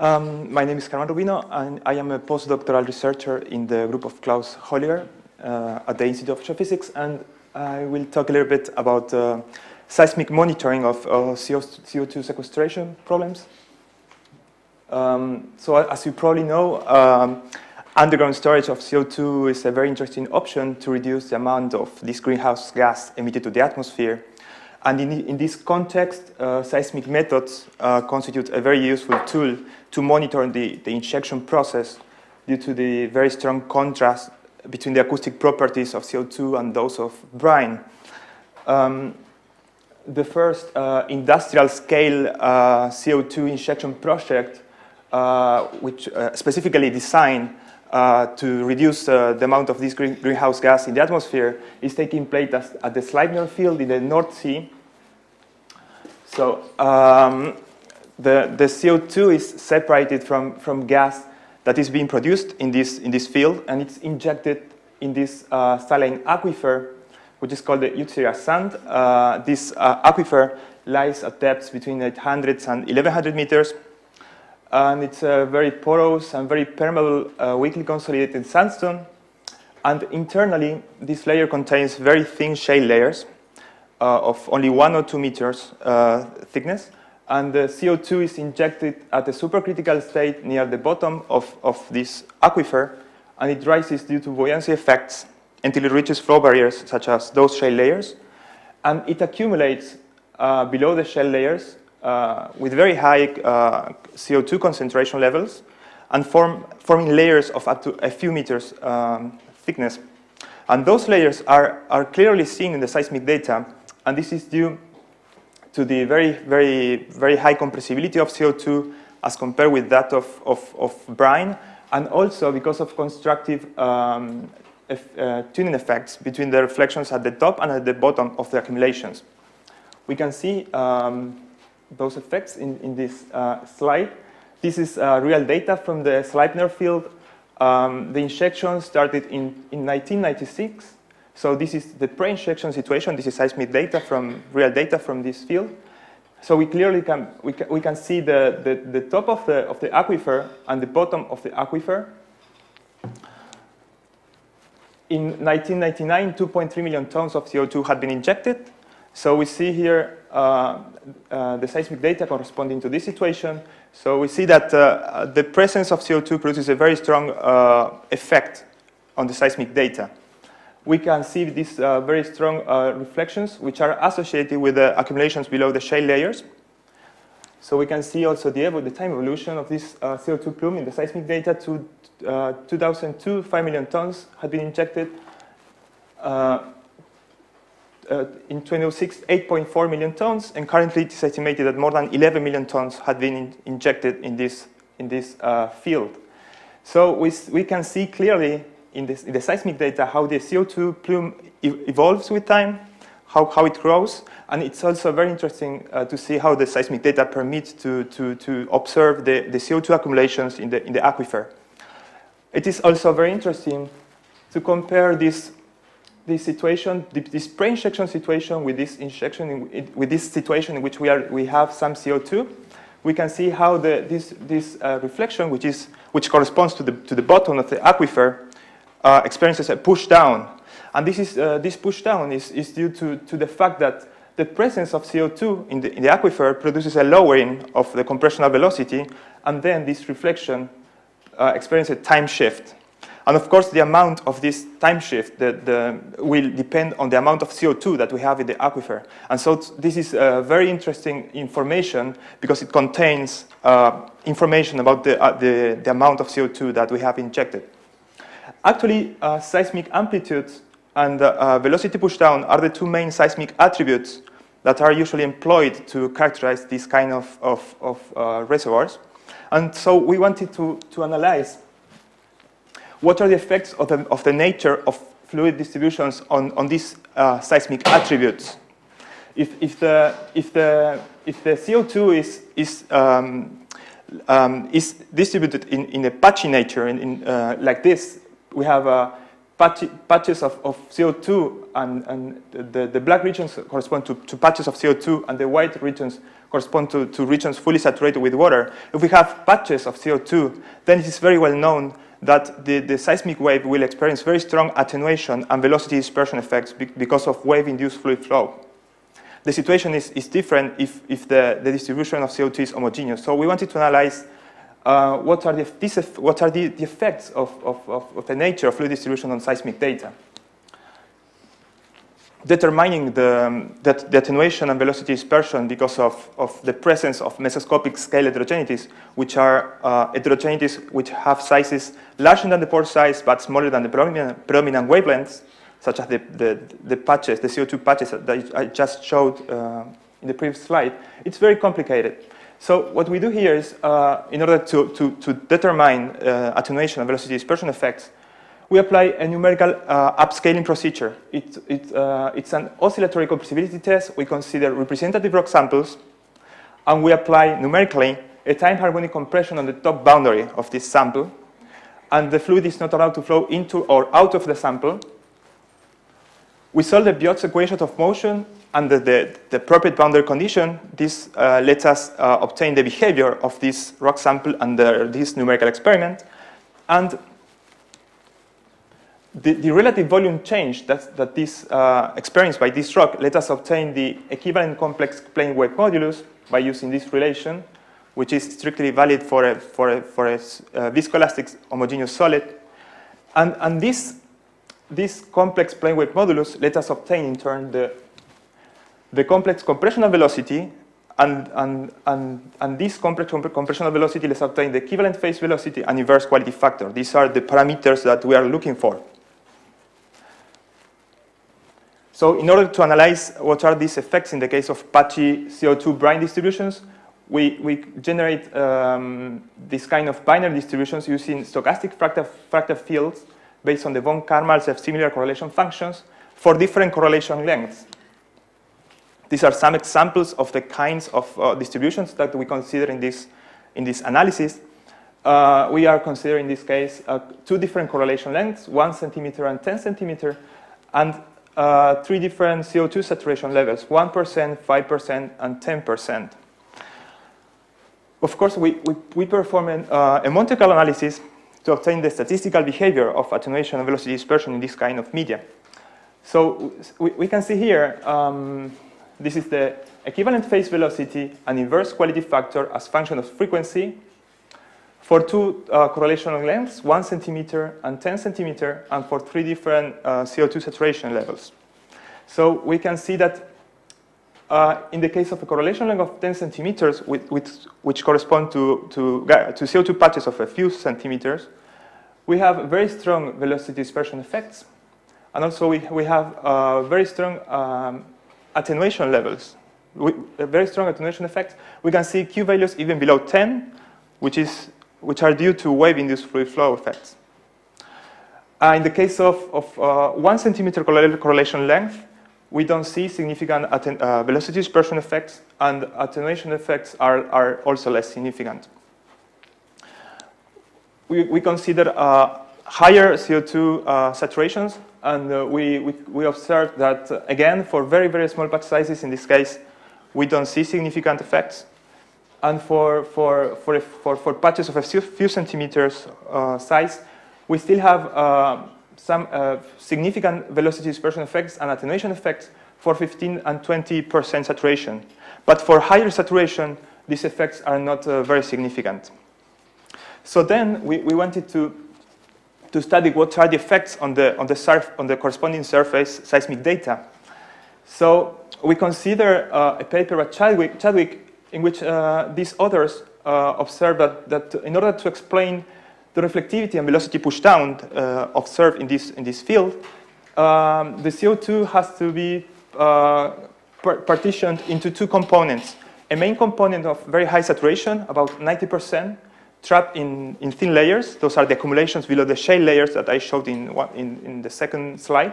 Um, my name is German Rubino, and I am a postdoctoral researcher in the group of Klaus Holliger uh, at the Institute of Geophysics, and I will talk a little bit about uh, seismic monitoring of uh, CO2 sequestration problems. Um, so as you probably know, um, underground storage of CO2 is a very interesting option to reduce the amount of this greenhouse gas emitted to the atmosphere. And in, in this context, uh, seismic methods uh, constitute a very useful tool to monitor the, the injection process due to the very strong contrast between the acoustic properties of CO2 and those of brine. Um, the first uh, industrial scale uh, CO2 injection project, uh, which uh, specifically designed uh, to reduce uh, the amount of this green greenhouse gas in the atmosphere, is taking place at the Sleipner field in the North Sea. So um, the, the CO2 is separated from, from gas that is being produced in this, in this field, and it's injected in this saline aquifer which is called the Utsira sand. Uh, this uh, aquifer lies at depths between 800 and 1100 meters. And it's a very porous and very permeable uh, weakly consolidated sandstone. And internally, this layer contains very thin shale layers uh, of only one or two meters uh, thickness. And the CO2 is injected at a supercritical state near the bottom of, of this aquifer, and it rises due to buoyancy effects until it reaches flow barriers such as those shale layers. And it accumulates uh, below the shale layers uh, with very high uh, CO2 concentration levels and form, forming layers of up to a few meters um, thickness. And those layers are, are clearly seen in the seismic data, and this is due to the very, very, very high compressibility of CO2 as compared with that of, of, of brine, and also because of constructive um, uh, tuning effects between the reflections at the top and at the bottom of the accumulations. We can see um, those effects in, in this uh, slide. This is uh, real data from the Sleipner field. Um, the injection started in, in 1996. So this is the pre-injection situation. This is seismic data from real data from this field. So we clearly can we can, we can see the, the, the top of the of the aquifer and the bottom of the aquifer in 1999, 2.3 million tons of CO2 had been injected. So we see here uh, uh, the seismic data corresponding to this situation. So we see that uh, the presence of CO2 produces a very strong uh, effect on the seismic data. We can see these uh, very strong uh, reflections, which are associated with the accumulations below the shale layers. So we can see also the, the time evolution of this CO2 plume in the seismic data to uh, 2002, 5 million tons had been injected. Uh, uh, in 2006, 8.4 million tons, and currently it is estimated that more than 11 million tons had been in injected in this, in this uh, field. So we, we can see clearly in, this, in the seismic data how the CO2 plume e evolves with time, how, how it grows, and it's also very interesting uh, to see how the seismic data permits to, to, to observe the, the CO2 accumulations in the, in the aquifer. It is also very interesting to compare this, this situation, this pre-injection situation with this injection, in, with this situation in which we, are, we have some CO2. We can see how the, this, this uh, reflection, which, is, which corresponds to the, to the bottom of the aquifer, uh, experiences a push down. And this, is, uh, this push down is, is due to, to the fact that the presence of CO2 in the, in the aquifer produces a lowering of the compressional velocity, and then this reflection uh, experience a time shift. And of course, the amount of this time shift the, the, will depend on the amount of CO2 that we have in the aquifer. And so this is uh, very interesting information because it contains uh, information about the, uh, the, the, amount of CO2 that we have injected. Actually, uh, seismic amplitude and uh, velocity pushdown are the two main seismic attributes that are usually employed to characterize this kind of, of, of reservoirs. And so we wanted to, to analyze what are the effects of the, of the nature of fluid distributions on, on these uh, seismic attributes. If, if, the, if, the, if the CO2 is, is, um, um, is distributed in, in a patchy nature, in, in uh, like this, we have uh, patch, patches of, of CO2 and, and the, the black regions correspond to, to patches of CO2 and the white regions correspond to, to regions fully saturated with water. If we have patches of CO2, then it is very well known that the, the seismic wave will experience very strong attenuation and velocity dispersion effects because of wave-induced fluid flow. The situation is, is different if, if the, the distribution of CO2 is homogeneous. So we wanted to analyze uh, what are, the, what are the, the effects of, of, of, the nature of fluid distribution on seismic data. Determining the, the, the attenuation and velocity dispersion because of, of the presence of mesoscopic scale heterogeneities, which are uh, heterogeneities which have sizes larger than the pore size but smaller than the predominant wavelengths, such as the, the, the, patches, the CO2 patches that I just showed uh, in the previous slide. It's very complicated. So what we do here is, uh, in order to, to, to determine uh, attenuation and velocity dispersion effects, we apply a numerical uh, upscaling procedure. It, it, uh, it's an oscillatory compressibility test. We consider representative rock samples, and we apply numerically a time harmonic compression on the top boundary of this sample, and the fluid is not allowed to flow into or out of the sample. We solve the Biot's equation of motion under the, the appropriate boundary condition, this uh, lets us uh, obtain the behavior of this rock sample under this numerical experiment. And the, the relative volume change that, that this uh, experienced by this rock let us obtain the equivalent complex plane wave modulus by using this relation, which is strictly valid for a, for a, for a uh, viscoelastic homogeneous solid. And, and this, this complex plane wave modulus let us obtain in turn the the complex compressional velocity and, and, and, and this complex compressional velocity, let's obtain the equivalent phase velocity and inverse quality factor. These are the parameters that we are looking for. So in order to analyze what are these effects in the case of patchy CO2 brine distributions, we, we generate um, this kind of binary distributions using stochastic fractal, fractal fields based on the von Karman self-similar correlation functions for different correlation lengths. These are some examples of the kinds of uh, distributions that we consider in this, in this analysis. Uh, we are considering in this case uh, two different correlation lengths, one centimeter and 10 centimeter, and uh, three different CO2 saturation levels, 1%, 5%, and 10%. Of course, we, we, we perform an, uh, a Monte Carlo analysis to obtain the statistical behavior of attenuation and velocity dispersion in this kind of media. So we, we can see here um, this is the equivalent phase velocity and inverse quality factor as function of frequency for two uh, correlation lengths, 1 centimeter and 10 centimeter, and for three different uh, CO2 saturation levels. So we can see that uh, in the case of a correlation length of 10 centimeters, with, with, which correspond to, to, to CO2 patches of a few centimeters, we have very strong velocity dispersion effects. And also we, we have uh, very strong um, attenuation levels, a very strong attenuation effect, we can see Q values even below 10, which, is, which are due to wave-induced fluid flow effects. Uh, in the case of, of uh, one centimeter correlation length, we don't see significant uh, velocity dispersion effects, and attenuation effects are, are also less significant. We, we consider uh, higher CO2 uh, saturations and uh, we, we, we observed that, uh, again, for very, very small patch sizes, in this case, we don't see significant effects. And for, for, for, for, for patches of a few, centimeters uh, size, we still have uh, some uh, significant velocity dispersion effects and attenuation effects for 15 and 20% saturation. But for higher saturation, these effects are not very significant. So then we, we wanted to to study what are the effects on the, on the, surf, on the corresponding surface seismic data. So we consider uh, a paper by Chadwick, Chadwick in which uh, these authors uh, observed that, that in order to explain the reflectivity and velocity pushdown uh, observed in this, in this field, um, the CO2 has to be uh, partitioned into two components. A main component of very high saturation, about 90%, trapped in, in thin layers. Those are the accumulations below the shale layers that I showed in, in, in the second slide.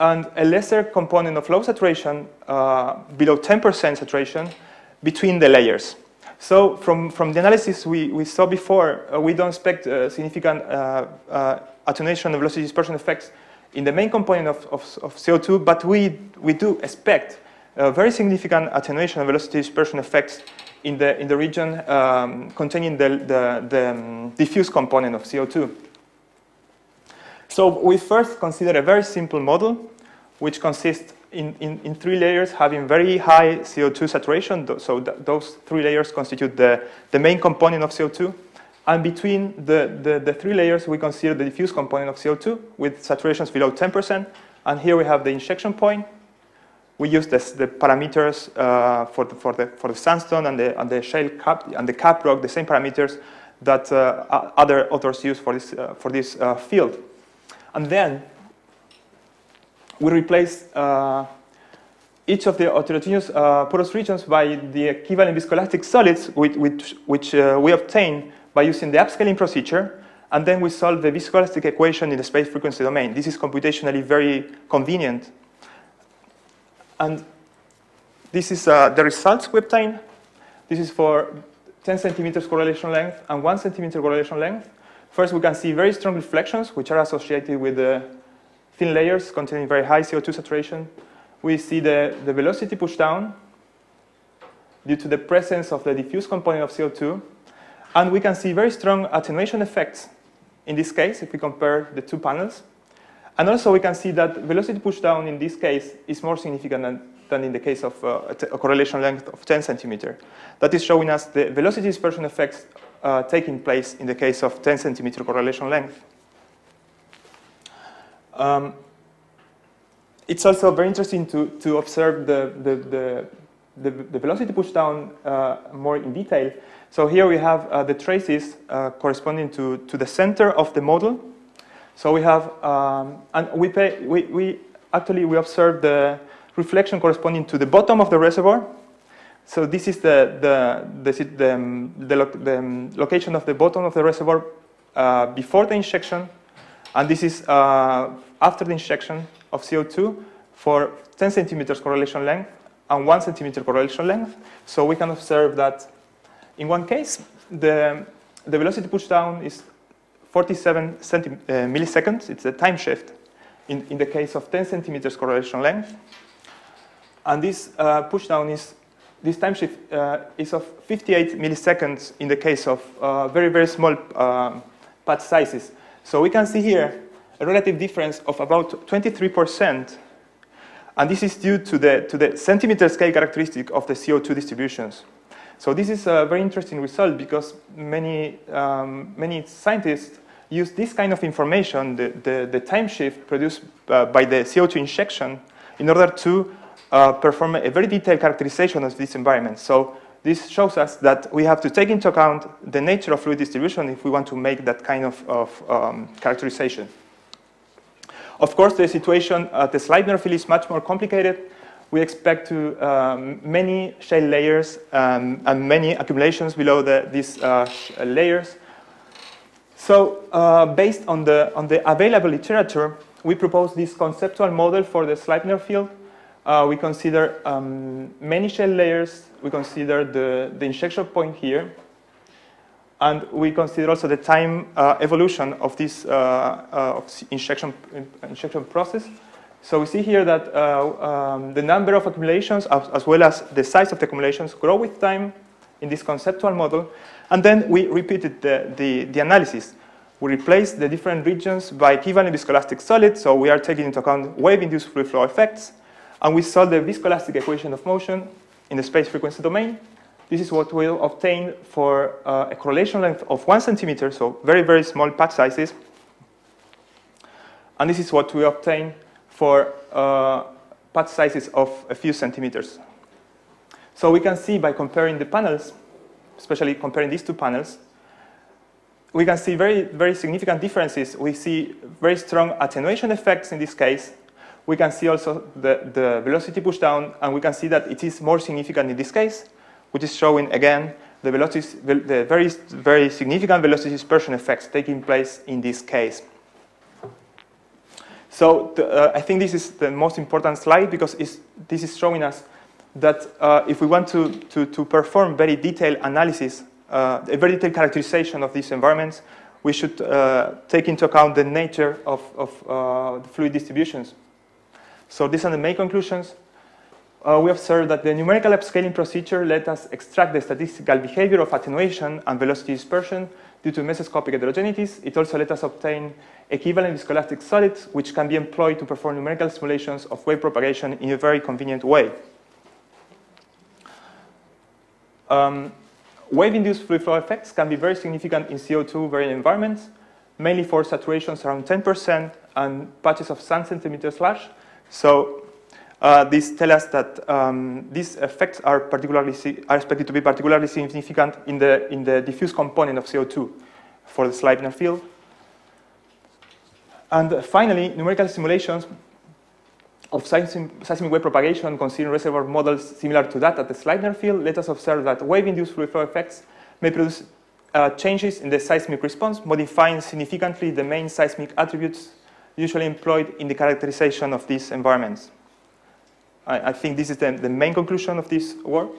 And a lesser component of low saturation, uh, below 10% saturation, between the layers. So from, from the analysis we, we saw before, uh, we don't expect uh, significant uh, uh, attenuation of velocity dispersion effects in the main component of, of, of CO2, but we, we do expect very significant attenuation of velocity dispersion effects in the, in the region um, containing the, the, the um, diffuse component of CO2. So we first consider a very simple model, which consists in, in, in, three layers having very high CO2 saturation. So th those three layers constitute the, the main component of CO2. And between the, the, the, three layers, we consider the diffuse component of CO2 with saturations below 10%. And here we have the injection point. We use this, the parameters uh, for, the, for, the, for the sandstone and the, and the shale cap and the cap rock, the same parameters that uh, other authors use for this, uh, for this uh, field. And then we replace uh, each of the heterogeneous uh, porous regions by the equivalent viscoelastic solids which, which, which we obtain by using the upscaling procedure and then we solve the viscoelastic equation in the space frequency domain. This is computationally very convenient. And this is uh, the results we obtain. This is for 10 centimeters correlation length and 1 centimeter correlation length. First, we can see very strong reflections, which are associated with the thin layers containing very high CO2 saturation. We see the, the velocity push down due to the presence of the diffuse component of CO2. And we can see very strong attenuation effects in this case if we compare the two panels. And also we can see that velocity push down in this case is more significant than, than in the case of uh, a correlation length of 10 centimeter. That is showing us the velocity dispersion effects uh, taking place in the case of 10 centimeter correlation length. Um, it's also very interesting to, to observe the, the, the, the, the velocity pushdown uh, more in detail. So here we have uh, the traces uh, corresponding to, to the center of the model. So we have, um, and we, pay, we, we actually we observe the reflection corresponding to the bottom of the reservoir. So this is the, the, the, the, um, the, lo the um, location of the bottom of the reservoir uh, before the injection and this is uh, after the injection of CO2 for 10 centimeters correlation length and 1 centimeter correlation length. So we can observe that in one case, the, the velocity pushdown is 47 centi uh, milliseconds. It's a time shift in, in the case of 10 centimeters correlation length. And this uh, pushdown is, this time shift uh, is of 58 milliseconds in the case of uh, very, very small uh, patch sizes. So we can see here a relative difference of about 23%. And this is due to the, to the centimeter scale characteristic of the CO2 distributions. So this is a very interesting result because many, um, many scientists use this kind of information, the, the, the time shift produced uh, by the CO2 injection, in order to uh, perform a very detailed characterization of this environment. So this shows us that we have to take into account the nature of fluid distribution if we want to make that kind of, of um, characterization. Of course, the situation at the Sleipner field is much more complicated. We expect to um, many shale layers um, and many accumulations below the, these uh, layers. So uh, based on the, on the available literature, we propose this conceptual model for the Sleipner field uh, we consider um, many shell layers. We consider the, the injection point here. And we consider also the time uh, evolution of this uh, uh of injection, injection process. So we see here that uh, um, the number of accumulations as, as, well as the size of the accumulations grow with time in this conceptual model. And then we repeated the, the, the analysis. We replace the different regions by equivalent viscoelastic solids. So we are taking into account wave-induced fluid flow effects, and we solve the viscoelastic equation of motion in the space frequency domain. This is what we'll obtain for uh, a correlation length of one centimeter, so very, very small patch sizes. And this is what we obtain for uh, patch sizes of a few centimeters. So we can see by comparing the panels, especially comparing these two panels, we can see very, very significant differences. We see very strong attenuation effects in this case, we can see also the, the velocity pushdown, and we can see that it is more significant in this case, which is showing, again, the, velocity, the very, very significant velocity dispersion effects taking place in this case. So the, uh, I think this is the most important slide because this is showing us that uh, if we want to, to, to perform very detailed analysis, uh, a very detailed characterization of these environments, we should uh, take into account the nature of, of uh, the fluid distributions. So these are the main conclusions. Uh, we observed that the numerical upscaling procedure let us extract the statistical behavior of attenuation and velocity dispersion due to mesoscopic heterogeneities. It also let us obtain equivalent viscoelastic solids, which can be employed to perform numerical simulations of wave propagation in a very convenient way. Um, Wave-induced fluid flow effects can be very significant in CO2 varying environments, mainly for saturations around 10% and patches of sun centimeter slash. So uh, these tell us that um, these effects are particularly are expected to be particularly significant in the in the diffuse component of CO2 for the Sleipner field. And finally, numerical simulations of seismic wave propagation considering reservoir models similar to that at the Sleipner field, let us observe that wave-induced fluid flow effects may produce uh, changes in the seismic response, modifying significantly the main seismic attributes usually employed in the characterization of these environments. I, I think this is the, the, main conclusion of this work,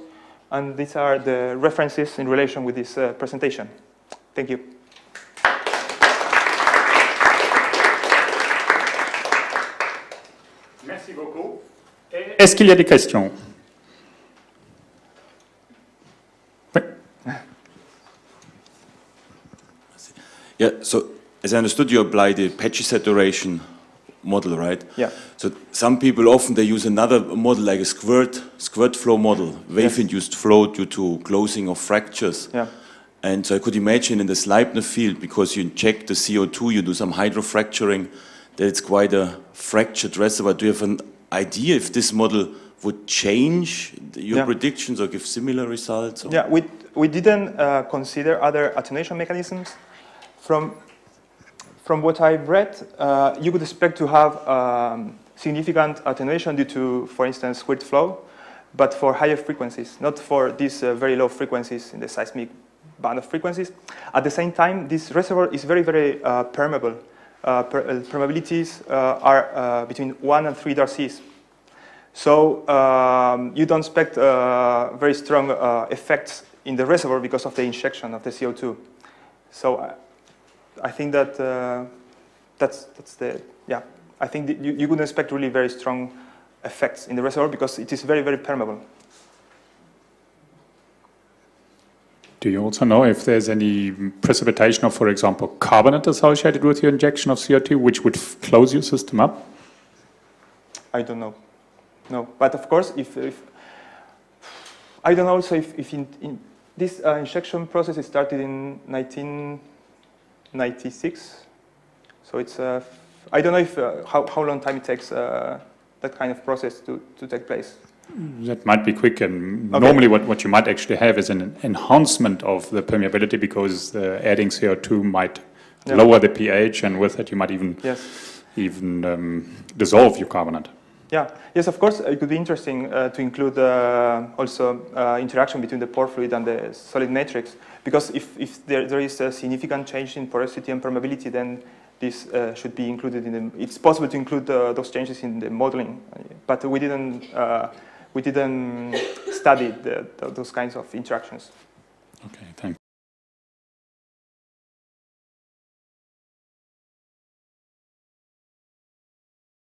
and these are the references in relation with this uh, presentation. Thank you. Est-ce qu'il y a des questions oui. Yeah, so as I understood, you apply the patchy saturation model, right? Yeah. So some people often they use another model like a squirt squirt flow model, wave-induced flow due to closing of fractures. Yeah. And so I could imagine in the Sleipner field, because you inject the CO2, you do some hydrofracturing, that it's quite a fractured reservoir. Do you have an idea if this model would change your Yeah. predictions or give similar results? or- Yeah, we, we didn't uh, consider other attenuation mechanisms. From, from what I've read, uh, you could expect to have um, significant attenuation due to, for instance, squirt flow, but for higher frequencies, not for these uh, very low frequencies in the seismic band of frequencies. At the same time, this reservoir is very, very uh, permeable. Uh, uh, permeabilities uh, are between 1 and 3 Darcys. So um, you don't expect very strong effects in the reservoir because of the injection of the CO2. So I, I think that that's, that's the, yeah, I think you, you could expect really very strong effects in the reservoir because it is very, very permeable. Do you also know if there's any precipitation of, for example, carbonate associated with your injection of CO2, which would close your system up? I don't know. No, but of course, if, if I don't know also if, if in, in this uh, injection process is started in 1996, so it's uh, I don't know if uh, how, how long time it takes uh, that kind of process to, to take place. That might be quick, and Okay. normally what, what you might actually have is an enhancement of the permeability because uh, adding CO2 might Yeah. lower the pH, and with it you might even Yes. even um, dissolve your carbonate. Yeah. Yes, of course, it could be interesting uh, to include uh, also uh, interaction between the pore fluid and the solid matrix, because if, if there, there is a significant change in porosity and permeability, then this uh, should be included in the. It's possible to include uh, those changes in the modeling, but we didn't. We didn't study the, the, those kinds of interactions. Okay, thanks.